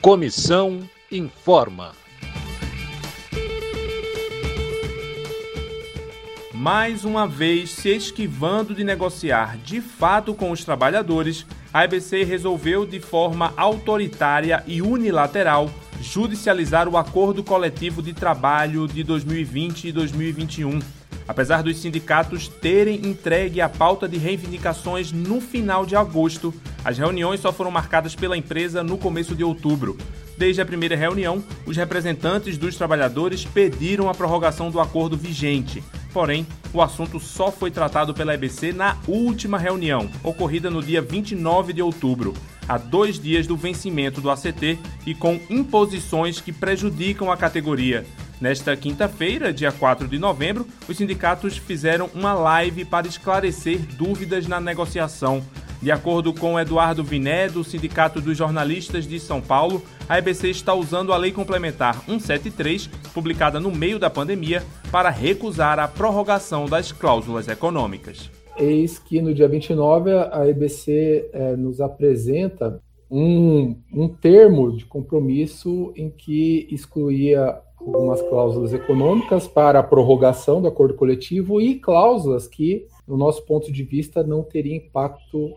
Comissão informa. Mais uma vez, se esquivando de negociar de fato com os trabalhadores, a EBC resolveu de forma autoritária e unilateral judicializar o acordo coletivo de trabalho de 2020 e 2021. Apesar dos sindicatos terem entregue a pauta de reivindicações no final de agosto, as reuniões só foram marcadas pela empresa no começo de outubro. Desde a primeira reunião, os representantes dos trabalhadores pediram a prorrogação do acordo vigente. Porém, o assunto só foi tratado pela EBC na última reunião, ocorrida no dia 29 de outubro, a dois dias do vencimento do ACT e com imposições que prejudicam a categoria. Nesta quinta-feira, dia 4 de novembro, os sindicatos fizeram uma live para esclarecer dúvidas na negociação. De acordo com Eduardo Viné, do Sindicato dos Jornalistas de São Paulo, a EBC está usando a Lei Complementar 173, publicada no meio da pandemia, para recusar a prorrogação das cláusulas econômicas. Eis que no dia 29 a EBC é, nos apresenta um, um termo de compromisso em que excluía algumas cláusulas econômicas para a prorrogação do acordo coletivo e cláusulas que, no nosso ponto de vista, não teriam impacto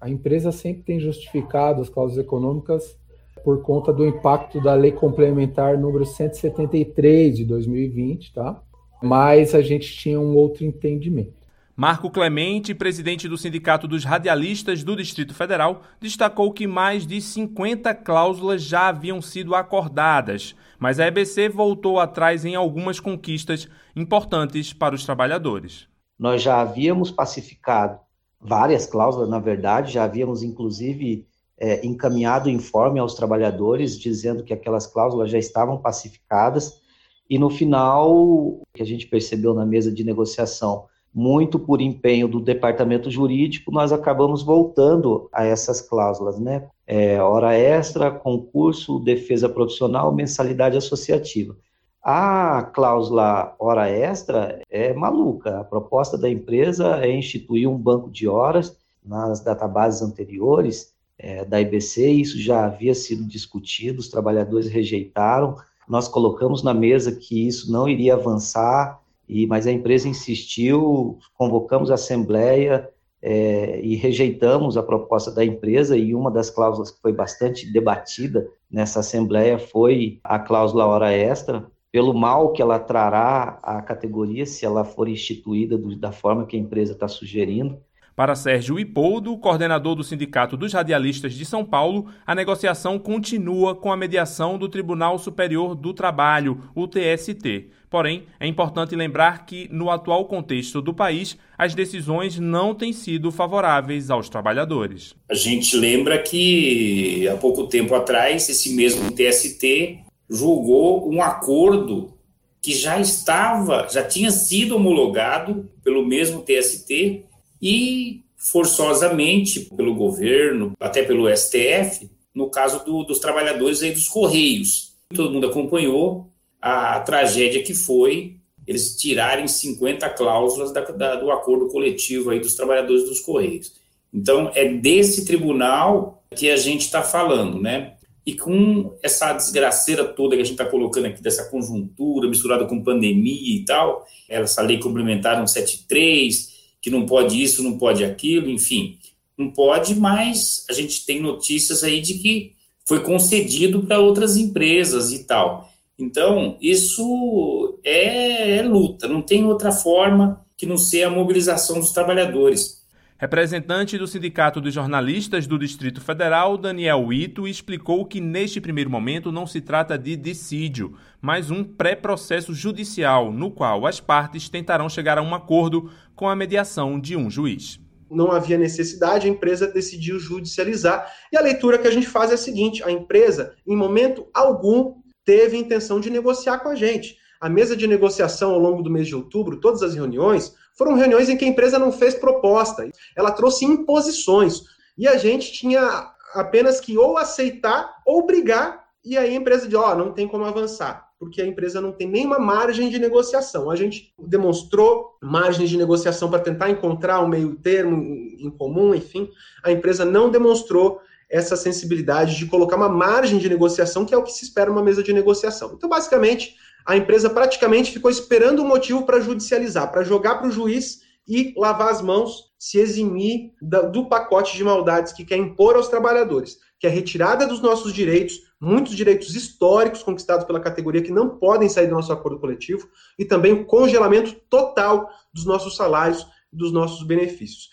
a empresa sempre tem justificado as cláusulas econômicas por conta do impacto da lei complementar número 173 de 2020, tá? Mas a gente tinha um outro entendimento. Marco Clemente, presidente do Sindicato dos Radialistas do Distrito Federal, destacou que mais de 50 cláusulas já haviam sido acordadas, mas a EBC voltou atrás em algumas conquistas importantes para os trabalhadores. Nós já havíamos pacificado várias cláusulas, na verdade, já havíamos inclusive é, encaminhado informe aos trabalhadores dizendo que aquelas cláusulas já estavam pacificadas, e no final, que a gente percebeu na mesa de negociação, muito por empenho do departamento jurídico, nós acabamos voltando a essas cláusulas, né? É, hora extra, concurso, defesa profissional, mensalidade associativa. A cláusula hora extra é maluca. A proposta da empresa é instituir um banco de horas nas databases anteriores é, da IBC. Isso já havia sido discutido, os trabalhadores rejeitaram. Nós colocamos na mesa que isso não iria avançar, e, mas a empresa insistiu, convocamos a assembleia é, e rejeitamos a proposta da empresa. E uma das cláusulas que foi bastante debatida nessa assembleia foi a cláusula hora extra, pelo mal que ela trará à categoria se ela for instituída do, da forma que a empresa está sugerindo. Para Sérgio Ipoldo, coordenador do Sindicato dos Radialistas de São Paulo, a negociação continua com a mediação do Tribunal Superior do Trabalho, o TST. Porém, é importante lembrar que, no atual contexto do país, as decisões não têm sido favoráveis aos trabalhadores. A gente lembra que, há pouco tempo atrás, esse mesmo TST julgou um acordo que já estava, já tinha sido homologado pelo mesmo TST e forçosamente pelo governo, até pelo STF, no caso do, dos trabalhadores aí dos Correios. Todo mundo acompanhou a tragédia que foi eles tirarem 50 cláusulas da, da, do acordo coletivo aí dos trabalhadores dos Correios. Então, é desse tribunal que a gente está falando, né? E com essa desgraceira toda que a gente está colocando aqui, dessa conjuntura misturada com pandemia e tal, essa lei complementar 173, que não pode isso, não pode aquilo, enfim, não pode, mas a gente tem notícias aí de que foi concedido para outras empresas e tal. Então, isso é, é luta, não tem outra forma que não ser a mobilização dos trabalhadores. Representante do Sindicato dos Jornalistas do Distrito Federal, Daniel Ito, explicou que neste primeiro momento não se trata de dissídio, mas um pré-processo judicial, no qual as partes tentarão chegar a um acordo com a mediação de um juiz. Não havia necessidade, a empresa decidiu judicializar. E a leitura que a gente faz é a seguinte: a empresa, em momento algum, teve intenção de negociar com a gente. A mesa de negociação ao longo do mês de outubro, todas as reuniões, foram reuniões em que a empresa não fez proposta, ela trouxe imposições. E a gente tinha apenas que ou aceitar ou brigar, e aí a empresa diz: Ó, oh, não tem como avançar, porque a empresa não tem nenhuma margem de negociação. A gente demonstrou margem de negociação para tentar encontrar um meio termo em comum, enfim, a empresa não demonstrou essa sensibilidade de colocar uma margem de negociação, que é o que se espera numa mesa de negociação. Então, basicamente, a empresa praticamente ficou esperando um motivo para judicializar, para jogar para o juiz e lavar as mãos, se eximir do pacote de maldades que quer impor aos trabalhadores, que é a retirada dos nossos direitos, muitos direitos históricos conquistados pela categoria que não podem sair do nosso acordo coletivo, e também o congelamento total dos nossos salários e dos nossos benefícios.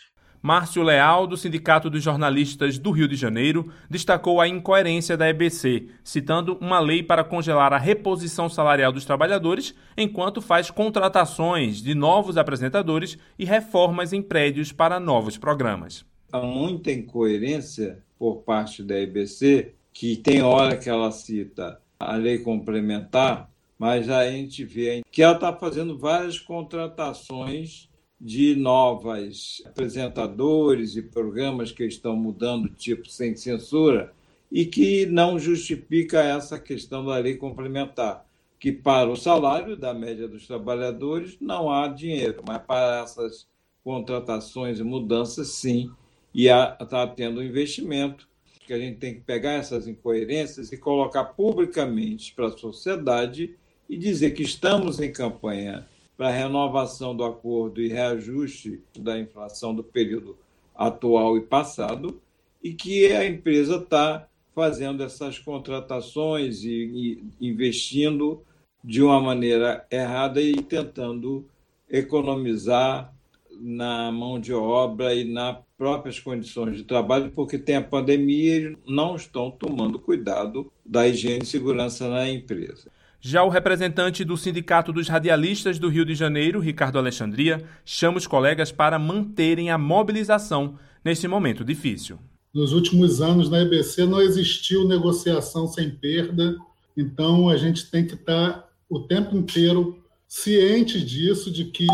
Márcio Leal, do Sindicato dos Jornalistas do Rio de Janeiro, destacou a incoerência da EBC, citando uma lei para congelar a reposição salarial dos trabalhadores, enquanto faz contratações de novos apresentadores e reformas em prédios para novos programas. Há muita incoerência por parte da EBC, que tem hora que ela cita a lei complementar, mas a gente vê que ela está fazendo várias contratações de novas apresentadores e programas que estão mudando tipo sem censura e que não justifica essa questão da lei complementar, que para o salário da média dos trabalhadores não há dinheiro, mas para essas contratações e mudanças sim, e está tendo investimento, que a gente tem que pegar essas incoerências e colocar publicamente para a sociedade e dizer que estamos em campanha para renovação do acordo e reajuste da inflação do período atual e passado, e que a empresa está fazendo essas contratações e, e investindo de uma maneira errada e tentando economizar na mão de obra e nas próprias condições de trabalho, porque tem a pandemia e não estão tomando cuidado da higiene e segurança na empresa. Já o representante do Sindicato dos Radialistas do Rio de Janeiro, Ricardo Alexandria, chama os colegas para manterem a mobilização nesse momento difícil. Nos últimos anos, na EBC, não existiu negociação sem perda, então a gente tem que estar o tempo inteiro ciente disso, de que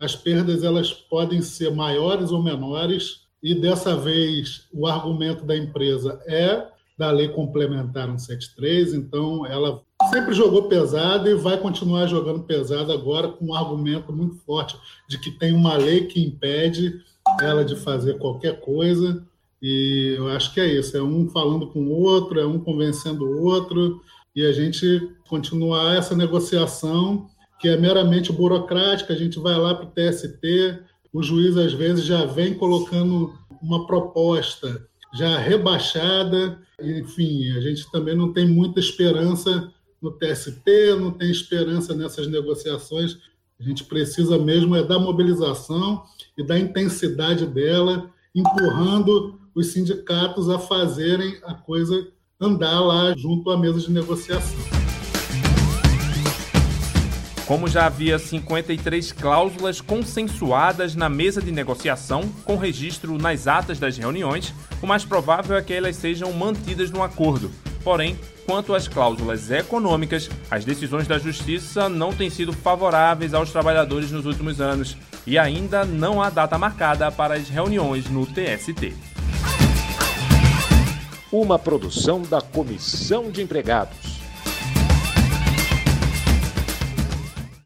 as perdas elas podem ser maiores ou menores, e dessa vez o argumento da empresa é da lei complementar 173, então ela sempre jogou pesado e vai continuar jogando pesado agora com um argumento muito forte de que tem uma lei que impede ela de fazer qualquer coisa. E eu acho que é isso, é um falando com o outro, é um convencendo o outro, e a gente continuar essa negociação que é meramente burocrática, a gente vai lá para o TST, o juiz às vezes já vem colocando uma proposta já rebaixada, enfim, a gente também não tem muita esperança no TST, não tem esperança nessas negociações. A gente precisa mesmo é da mobilização e da intensidade dela, empurrando os sindicatos a fazerem a coisa andar lá junto à mesa de negociação. Como já havia 53 cláusulas consensuadas na mesa de negociação, com registro nas atas das reuniões, o mais provável é que elas sejam mantidas no acordo. Porém, Quanto às cláusulas econômicas, as decisões da Justiça não têm sido favoráveis aos trabalhadores nos últimos anos e ainda não há data marcada para as reuniões no TST. Uma produção da Comissão de Empregados.